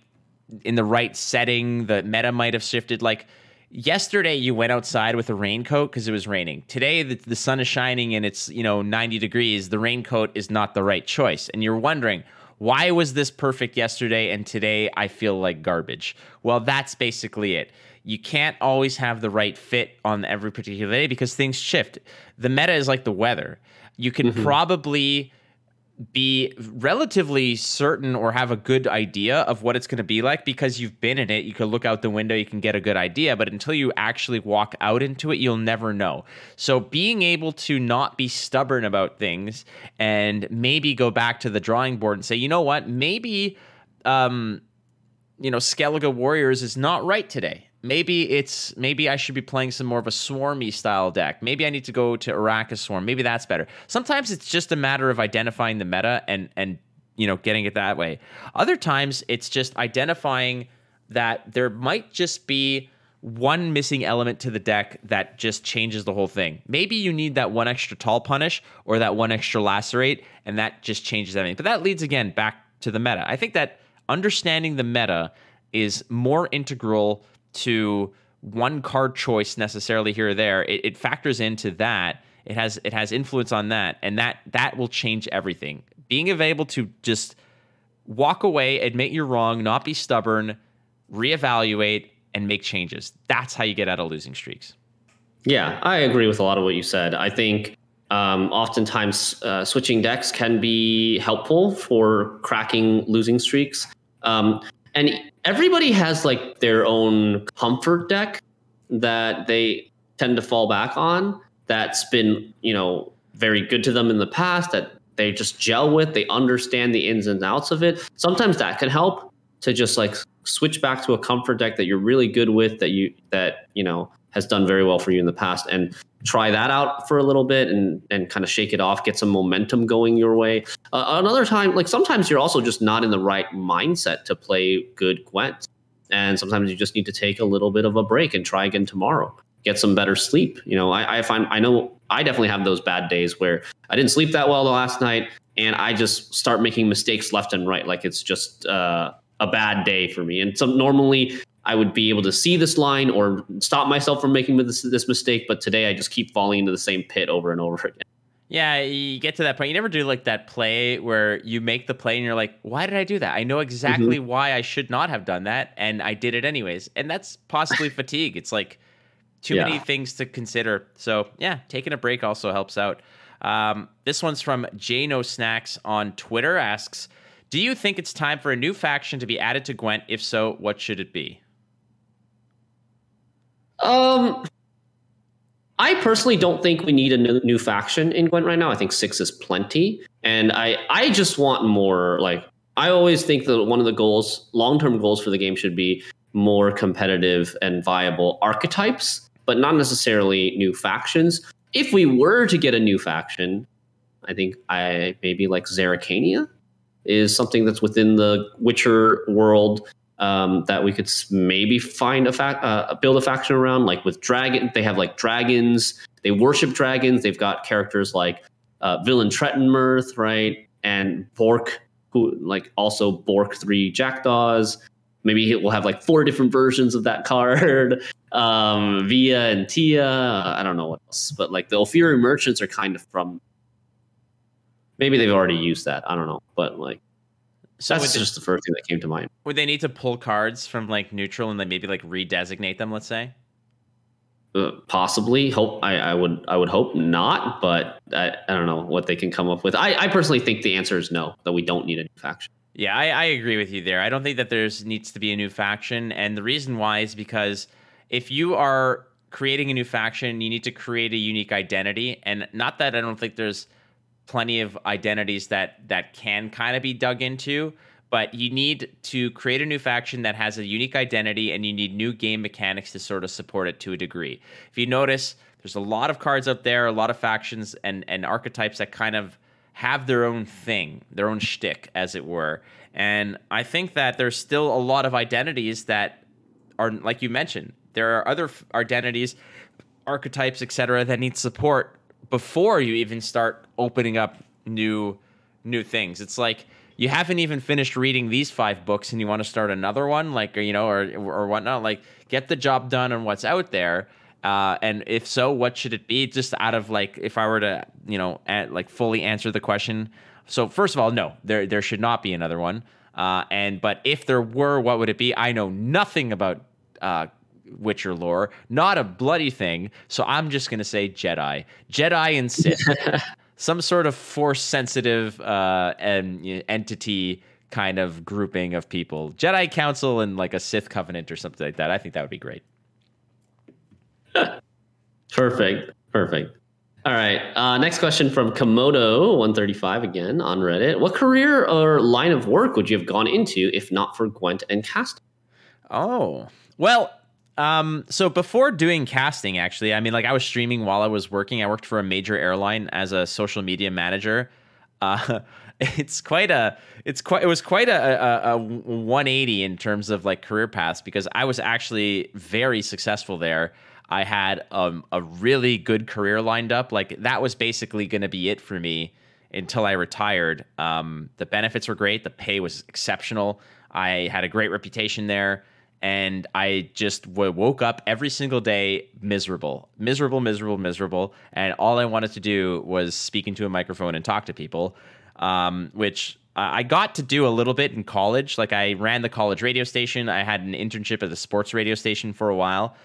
A: in the right setting. The meta might have shifted. Like yesterday you went outside with a raincoat because it was raining. Today the, the sun is shining and it's you know 90 degrees. The raincoat is not the right choice. And you're wondering why was this perfect yesterday and today i feel like garbage? Well that's basically it. You can't always have the right fit on every particular day because things shift. The meta is like the weather. You can mm-hmm. probably be relatively certain or have a good idea of what it's going to be like because you've been in it. You can look out the window, you can get a good idea, but until you actually walk out into it, you'll never know. So being able to not be stubborn about things and maybe go back to the drawing board and say, you know what, maybe um, you know, Skellige Warriors is not right today maybe it's maybe I should be playing some more of a swarmy style deck. Maybe I need to go to Arachas Swarm. Maybe that's better. Sometimes it's just a matter of identifying the meta and and you know getting it that way. Other times it's just identifying that there might just be one missing element to the deck that just changes the whole thing. Maybe you need that one extra tall punish or that one extra lacerate, and that just changes everything. But that leads again back to the meta. I think that understanding the meta is more integral to one card choice necessarily here or there. It, it factors into that. It has it has influence on that, and that that will change everything. Being able to just walk away, admit you're wrong, not be stubborn, reevaluate, and make changes. That's how you get out of losing streaks.
B: Yeah, I agree with a lot of what you said. I think um, oftentimes uh, switching decks can be helpful for cracking losing streaks. Um, and everybody has like their own comfort deck that they tend to fall back on that's been you know very good to them in the past that they just gel with they understand the ins and outs of it. Sometimes that can help to just like switch back to a comfort deck that you're really good with that you that you know has done very well for you in the past and try that out for a little bit and and kind of shake it off get some momentum going your way. Uh, another time like sometimes you're also just not in the right mindset to play good gwent and sometimes you just need to take a little bit of a break and try again tomorrow. Get some better sleep. You know i, I find i know i definitely have those bad days where i didn't sleep that well the last night and i just start making mistakes left and right like it's just uh, a bad day for me. And so normally I would be able to see this line or stop myself from making this, this mistake. But today I just keep falling into the same pit over and over [laughs] again.
A: Yeah, you get to that point. You never do like that play where you make the play and you're like, why did I do that? I know exactly mm-hmm. why I should not have done that. And I did it anyways. And that's possibly [laughs] fatigue. It's like too yeah. many things to consider. So, yeah, taking a break also helps out. Um, this one's from Jano Snacks on Twitter asks, do you think it's time for a new faction to be added to Gwent? If so, what should it be?
B: Um, I personally don't think we need a new, new faction in Gwent right now. I think six is plenty, and I I just want more. Like I always think that one of the goals, long term goals for the game, should be more competitive and viable archetypes, but not necessarily new factions. If we were to get a new faction, I think I maybe like Zerrikania is something that's within the Witcher world um, that we could maybe find a fact, uh, build a faction around. Like with dragon, they have like dragons. They worship dragons. They've got characters like uh, Villentretenmerth, right, and Borch, who like also Borch three jackdaws. Maybe we'll have like four different versions of that [laughs] card. Um, Vea and Tia. I don't know what else, but like the Ulfiri merchants are kind of from. Maybe they've already used that. I don't know, but like so that's just they, the first thing that came to mind.
A: Would they need to pull cards from like neutral and then maybe like redesignate them? Let's say.
B: Uh, possibly. Hope I, I would. I would hope not, but I, I don't know what they can come up with. I, I personally think the answer is no. That we don't need a new faction.
A: Yeah, I, I agree with you there. I don't think that there's needs to be a new faction, and the reason why is because if you are creating a new faction, you need to create a unique identity, and not that I don't think there's plenty of identities that that can kind of be dug into but you need to create a new faction that has a unique identity and you need new game mechanics to sort of support it to a degree. If you notice there's a lot of cards out there a lot of factions and and archetypes that kind of have their own thing their own shtick as it were. And i think that there's still a lot of identities that are like you mentioned there are other identities archetypes etc that need support before you even start opening up new new things. It's like you haven't even finished reading these five books and you want to start another one, like you know, or or whatnot. Like get the job done on what's out there. Uh, and if so, what should it be? Just out of like, if I were to, you know, at, like fully answer the question. So first of all, no, there there should not be another one. Uh, and but if there were, what would it be? I know nothing about uh, Witcher lore, not a bloody thing. So I'm just gonna say Jedi, Jedi and Sith, [laughs] some sort of force sensitive uh, and you know, entity kind of grouping of people, Jedi Council and like a Sith Covenant or something like that. I think that would be great. [laughs]
B: perfect, perfect. All right. Uh, next question from Komodo135 again on Reddit. What career or line of work would you have gone into if not for Gwent and Cast?
A: Oh, well, um, so before doing casting, actually, I mean, like I was streaming while I was working. I worked for a major airline as a social media manager. Uh, [laughs] it's quite a, it's quite, it was quite a, a, a 180 in terms of like career paths because I was actually very successful there. I had um, a really good career lined up. Like that was basically going to be it for me until I retired. Um, the benefits were great. The pay was exceptional. I had a great reputation there and I just woke up every single day miserable, miserable, miserable, miserable, and all I wanted to do was speak into a microphone and talk to people, um, which I got to do a little bit in college. Like I ran the college radio station. I had an internship at the sports radio station for a while.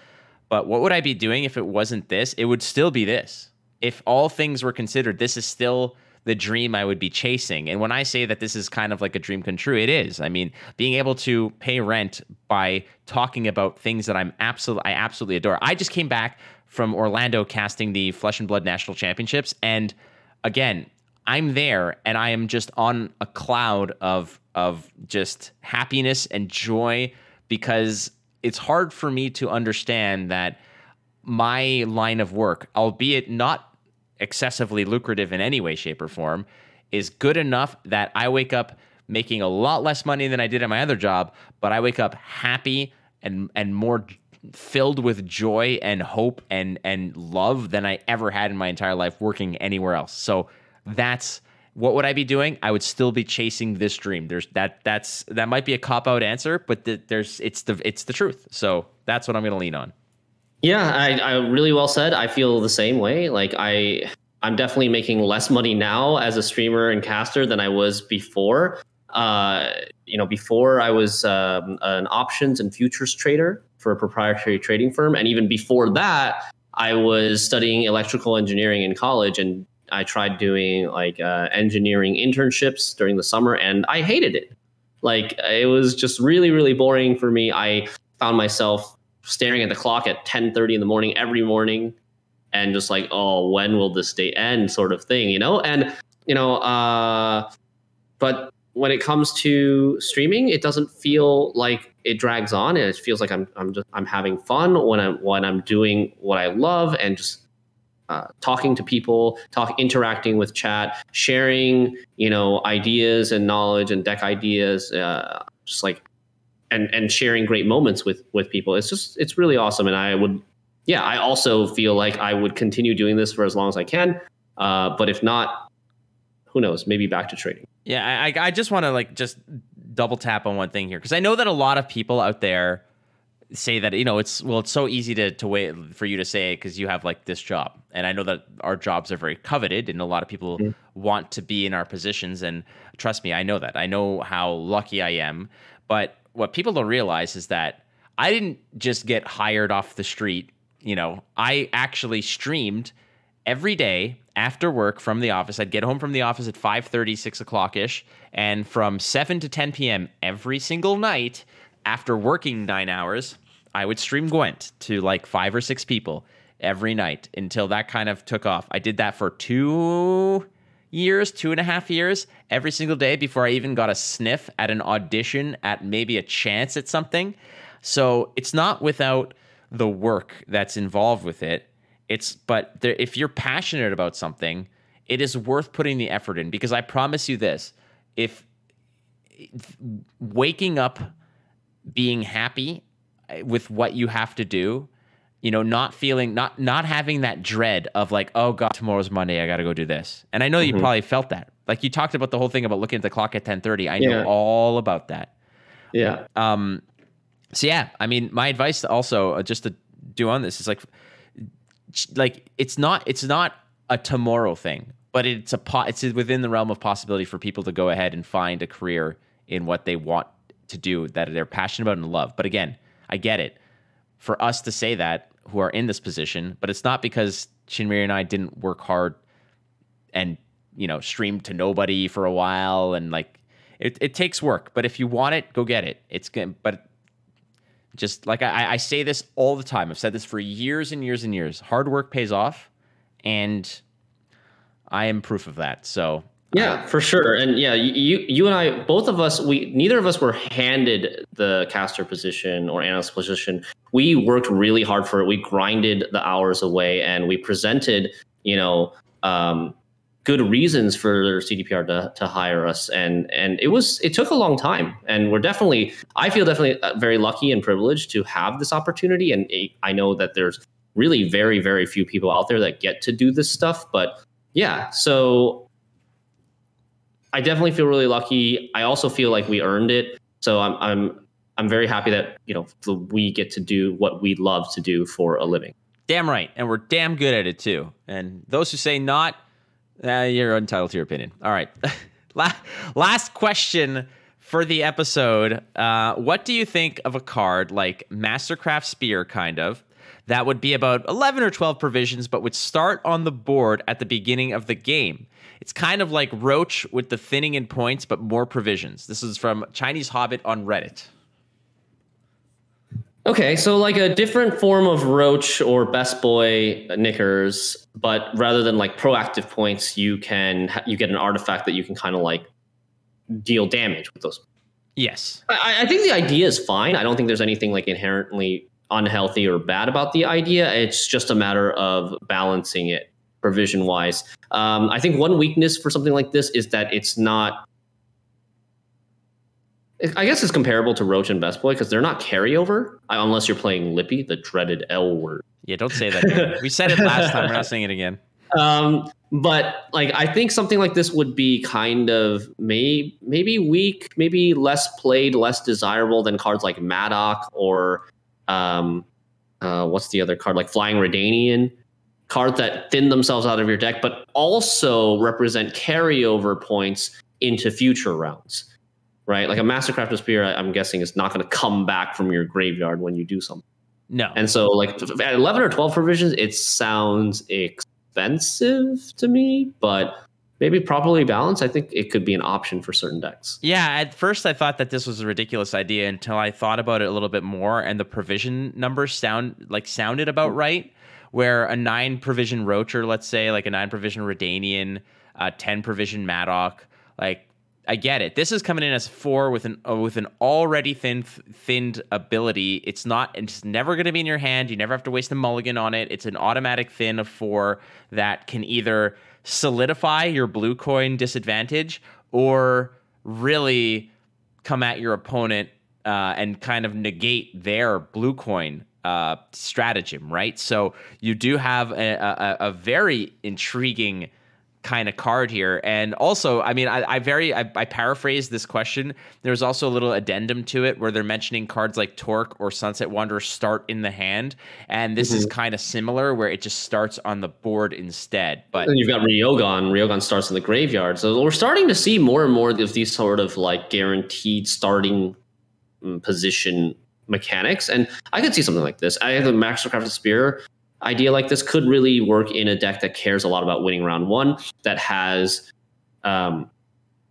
A: But what would I be doing if it wasn't this? It would still be this. If all things were considered, this is still the dream I would be chasing. And when I say that this is kind of like a dream come true, it is. I mean, being able to pay rent by talking about things that I'm absolutely I absolutely adore. I just came back from Orlando casting the Flesh and Blood National Championships and again, I'm there and I am just on a cloud of of just happiness and joy because it's hard for me to understand that my line of work, albeit not excessively lucrative in any way, shape, or form, is good enough that I wake up making a lot less money than I did at my other job, but I wake up happy and and more filled with joy and hope and and love than I ever had in my entire life working anywhere else. So that's what would I be doing? I would still be chasing this dream. There's that that's that might be a cop out answer, but the, there's it's the it's the truth. So that's what I'm going to lean on.
B: Yeah, I, I really well said. I feel the same way. Like I I'm definitely making less money now as a streamer and caster than I was before. Uh, you know, before I was um, an options and futures trader for a proprietary trading firm, and even before that, I was studying electrical engineering in college, and I tried doing like uh, engineering internships during the summer, and I hated it. Like it was just really, really boring for me. I found myself staring at the clock at 10:30 in the morning every morning and just like oh when will this day end? sort of thing you know? And you know uh but when it comes to streaming it doesn't feel like it drags on. And it feels like i'm i'm just i'm having fun when i'm when i'm doing what i love and just uh, talking to people talk interacting with chat sharing you know ideas and knowledge and deck ideas uh, just like and and sharing great moments with with people it's just it's really awesome and i would yeah, I also feel like I would continue doing this for as long as I can. Uh, but if not, who knows? Maybe back to trading.
A: Yeah, I, I just want to like just double tap on one thing here because I know that a lot of people out there say that you know it's well it's so easy to to wait for you to say because you have like this job and i know that our jobs are very coveted and a lot of people mm-hmm. want to be in our positions and trust me i know that i know how lucky i am but what people don't realize is that i didn't just get hired off the street you know, I actually streamed every day after work from the office. I'd get home from the office at 5 30, 6 o'clock ish. And from 7 to 10 p.m. every single night, after working nine hours, I would stream Gwent to like five or six people every night until that kind of took off. I did that for two years, two and a half years, every single day before I even got a sniff at an audition at maybe a chance at something. So it's not without the work that's involved with it. It's but there, if you're passionate about something, it is worth putting the effort in because I promise you this: if waking up being happy eh, with what you have to do you know not feeling not not having that dread of like oh god tomorrow's monday i gotta go do this and i know mm-hmm. you probably felt that like you talked about the whole thing about looking at the clock at 10.30 i know all about that
B: yeah
A: um so yeah, I mean, my advice also uh, just to do on this is like, like it's not it's not a tomorrow thing, but it's a po- it's within the realm of possibility for people to go ahead and find a career in what they want to do that they're passionate about and love. But again, I get it. For us to say that who are in this position, but it's not because Shinmiri and I didn't work hard and you know stream to nobody for a while and like it, it takes work. But if you want it, go get it. It's good. But just like I, I say this all the time. I've said this for years and years and years. Hard work pays off, and I am proof of that. So
B: yeah, for sure. And yeah, you you and I, both of us, we neither of us were handed the caster position or analyst position. We worked really hard for it. We grinded the hours away, and we presented, you know, um, good reasons for CDPR to, to hire us. And and it was it took a long time. And we're definitely I feel definitely uh, very lucky and privileged to have this opportunity. And I know that there's really very very few people out there that get to do this stuff. But yeah, so I definitely feel really lucky. I also feel like we earned it. So I'm I'm I'm very happy that you know we get to do what we love to do for a living.
A: Damn right, and we're damn good at it too. And those who say not, uh, you're entitled to your opinion. All right. [laughs] Last question for the episode. Uh, what do you think of a card like Mastercraft Spear, kind of, that would be about 11 or 12 provisions, but would start on the board at the beginning of the game? It's kind of like Roach with the thinning in points, but more provisions. This is from Chinese Hobbit on Reddit.
B: Okay, so like a different form of roach or best boy knickers, but rather than like proactive points, you can you get an artifact that you can kind of like deal damage with those
A: Yes.
B: I, I think the idea is fine. I don't think there's anything like inherently unhealthy or bad about the idea. It's just a matter of balancing it provision wise. Um, I think one weakness for something like this is that it's not. I guess it's comparable to Roach and Best Boy because they're not carryover unless you're playing Lippy, the dreaded L word.
A: Yeah, don't say that. We said it last time. We're not saying it again. [laughs]
B: Um, but like I think something like this would be kind of may, maybe weak, maybe less played, less desirable than cards like Madoc or um, uh, what's the other card like Flying Redanian, cards that thin themselves out of your deck, but also represent carryover points into future rounds. Right, like a Mastercrafted Spear, I'm guessing is not going to come back from your graveyard when you do something.
A: No,
B: and so like at 11 or 12 provisions, it sounds expensive to me, but maybe properly balanced, I think it could be an option for certain decks.
A: Yeah, at first I thought that this was a ridiculous idea until I thought about it a little bit more, and the provision numbers sound like sounded about mm. right. Where a nine provision Roacher, let's say, like a nine provision Redanian, a ten provision Madoc, like I get it. This is coming in as four with an uh, with an already thin thinned ability. It's not. It's never going to be in your hand. You never have to waste a mulligan on it. It's an automatic thin of four that can either solidify your blue coin disadvantage or really come at your opponent uh, and kind of negate their blue coin uh, stratagem. Right. So you do have a, a, a very intriguing kind of card here. And also, I mean, I, I very I, I paraphrase this question. There's also a little addendum to it where they're mentioning cards like Torque or Sunset Wanderer start in the hand, and this mm-hmm. is kind of similar where it just starts on the board instead. But
B: then you've got Ryogon. Ryogon starts in the graveyard. So we're starting to see more and more of these sort of like guaranteed starting mm, position mechanics. And I could see something like this. I have the Mastercrafted Spear idea like this could really work in a deck that cares a lot about winning round one, that has um,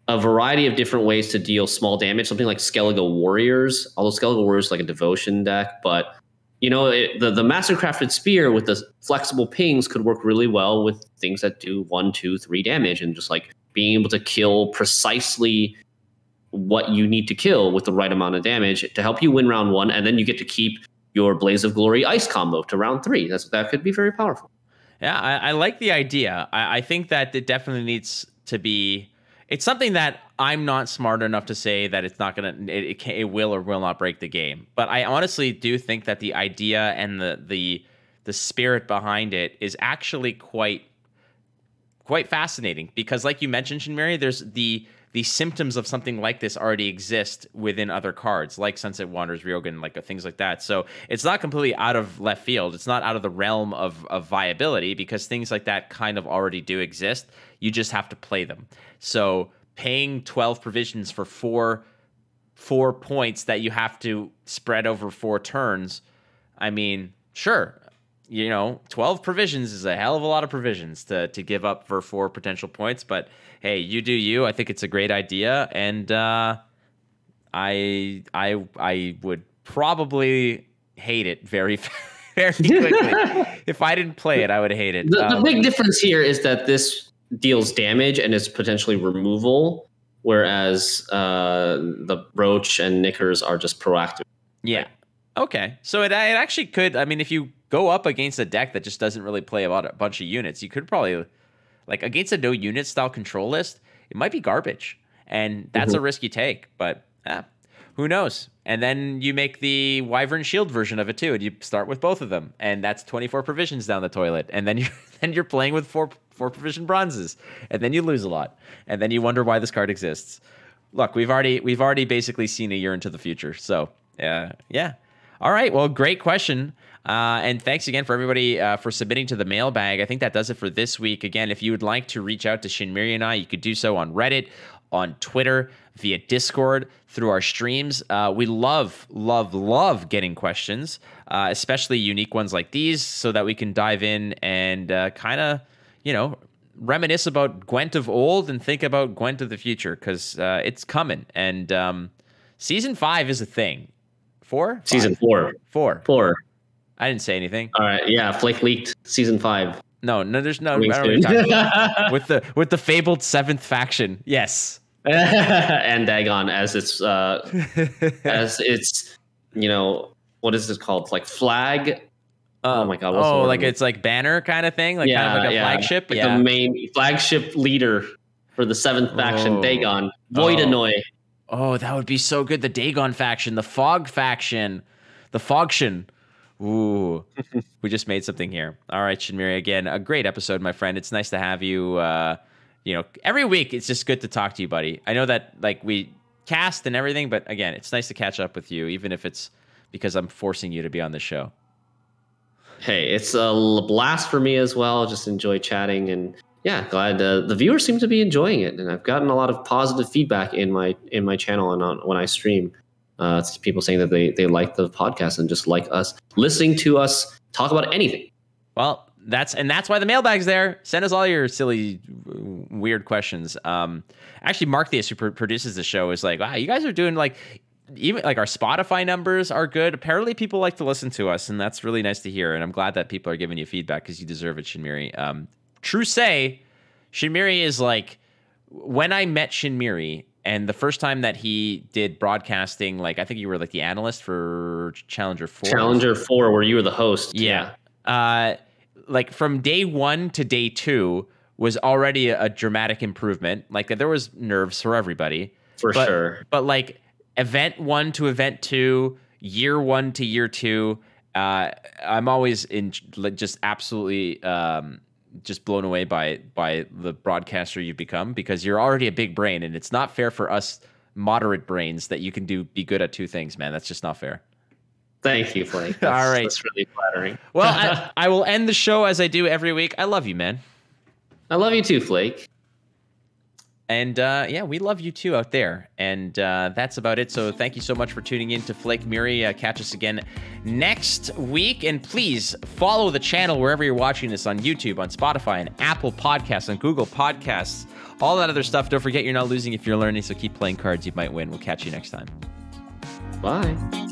B: a variety of different ways to deal small damage. Something like Skellige Warriors, although Skellige Warriors is like a devotion deck, but you know it, the the Mastercrafted Spear with the flexible pings could work really well with things that do one, two, three damage, and just like being able to kill precisely what you need to kill with the right amount of damage to help you win round one, and then you get to keep your Blaze of Glory ice combo to round three. That's that could be very powerful.
A: Yeah, I, I like the idea. I, I, think that it definitely needs to be. It's something that I'm not smart enough to say that it's not gonna. It, it, can, it will or will not break the game. But I honestly do think that the idea and the the the spirit behind it is actually quite quite fascinating because, like you mentioned, Shinmiri, there's the the symptoms of something like this already exist within other cards, like Sunset Wanderers, Ryogon, like uh, things like that. So it's not completely out of left field. It's not out of the realm of, of viability because things like that kind of already do exist. You just have to play them. So paying 12 provisions for four four points that you have to spread over four turns, I mean, sure, you know, 12 provisions is a hell of a lot of provisions to to give up for four potential points, but hey, you do you. I think it's a great idea and uh I I I would probably hate it very [laughs] very quickly. [laughs] if I didn't play it, I would hate it.
B: The, um, big difference here is that this deals damage and is potentially removal, whereas uh, the roach and knickers are just proactive.
A: Yeah. Okay. So it, it actually could. I mean, if you go up against a deck that just doesn't really play about a bunch of units, you could probably like against a no unit style control list, it might be garbage. And that's mm-hmm. a risk you take, but eh, who knows? And then you make the Wyvern Shield version of it too, and you start with both of them, and that's 24 provisions down the toilet. And then you [laughs] then you're playing with four four provision bronzes, and then you lose a lot, and then you wonder why this card exists. Look, we've already we've already basically seen a year into the future, so uh, yeah. All right, well, great question. Uh, and thanks again for everybody uh, for submitting to the mailbag. I think that does it for this week. Again, if you would like to reach out to Shinmiri and I, you could do so on Reddit, on Twitter, via Discord, through our streams. Uh, we love, love, love getting questions, uh, especially unique ones like these, so that we can dive in and uh, kind of, you know, reminisce about Gwent of old and think about Gwent of the future because uh, it's coming. And um, season five is a thing. Four? Five?
B: Season four.
A: Four.
B: Four.
A: I didn't say anything.
B: All right, yeah, Flake leaked season five.
A: No, no, there's no [laughs] with the with the fabled seventh faction. Yes, [laughs]
B: and Dagon as its uh, [laughs] as its you know what is it called like flag. oh my god!
A: oh, like it's like banner kind of thing, like yeah, kind of like a yeah. flagship.
B: Like
A: yeah,
B: the main flagship leader for the seventh faction, oh. Dagon Voidanoy.
A: Oh. oh, that would be so good. The Dagon faction, the Fog faction, the Fogshin. Ooh, we just made something here. All right, Shinmiri, again, a great episode, my friend. It's nice to have you. Uh, you know, every week it's just good to talk to you, buddy. I know that like we cast and everything, but again, it's nice to catch up with you, even if it's because I'm forcing you to be on the show.
B: Hey, it's a blast for me as well. Just enjoy chatting and yeah, glad uh, the viewers seem to be enjoying it, and I've gotten a lot of positive feedback in my in my channel and on when I stream. Uh, people saying that they they like the podcast and just like us listening to us talk about anything.
A: Well, that's and that's why the mailbag's there. Send us all your silly, weird questions. Um, actually, Mark Theus, who pr- produces the show, is like, wow, you guys are doing like even like our Spotify numbers are good. Apparently, people like to listen to us, and that's really nice to hear. And I'm glad that people are giving you feedback because you deserve it, Shinmiri. Um, true say, Shinmiri is like when I met Shinmiri, and the first time that he did broadcasting, like I think you were like the analyst for Challenger Four.
B: Challenger Four, where you were the host.
A: Yeah. yeah. Uh, like from day one to day two was already a, a dramatic improvement. Like there was nerves for everybody.
B: For
A: but,
B: sure.
A: But like event one to event two, year one to year two, uh, I'm always in just absolutely um, just blown away by by the broadcaster you've become because you're already a big brain and it's not fair for us moderate brains that you can do be good at two things, man. That's just not fair.
B: Thank you, Flake. [laughs] That's, All right. That's really flattering.
A: well, I, [laughs] I, will end the show as I do every week. I love you, man.
B: I love you too, Flake.
A: And uh, yeah, we love you too out there. And uh, that's about it. So thank you so much for tuning in to Flake Miri. Uh, catch us again next week. And please follow the channel wherever you're watching this on YouTube, on Spotify, and Apple Podcasts, on Google Podcasts, all that other stuff. Don't forget you're not losing if you're learning. So keep playing cards. You might win. We'll catch you next time.
B: Bye.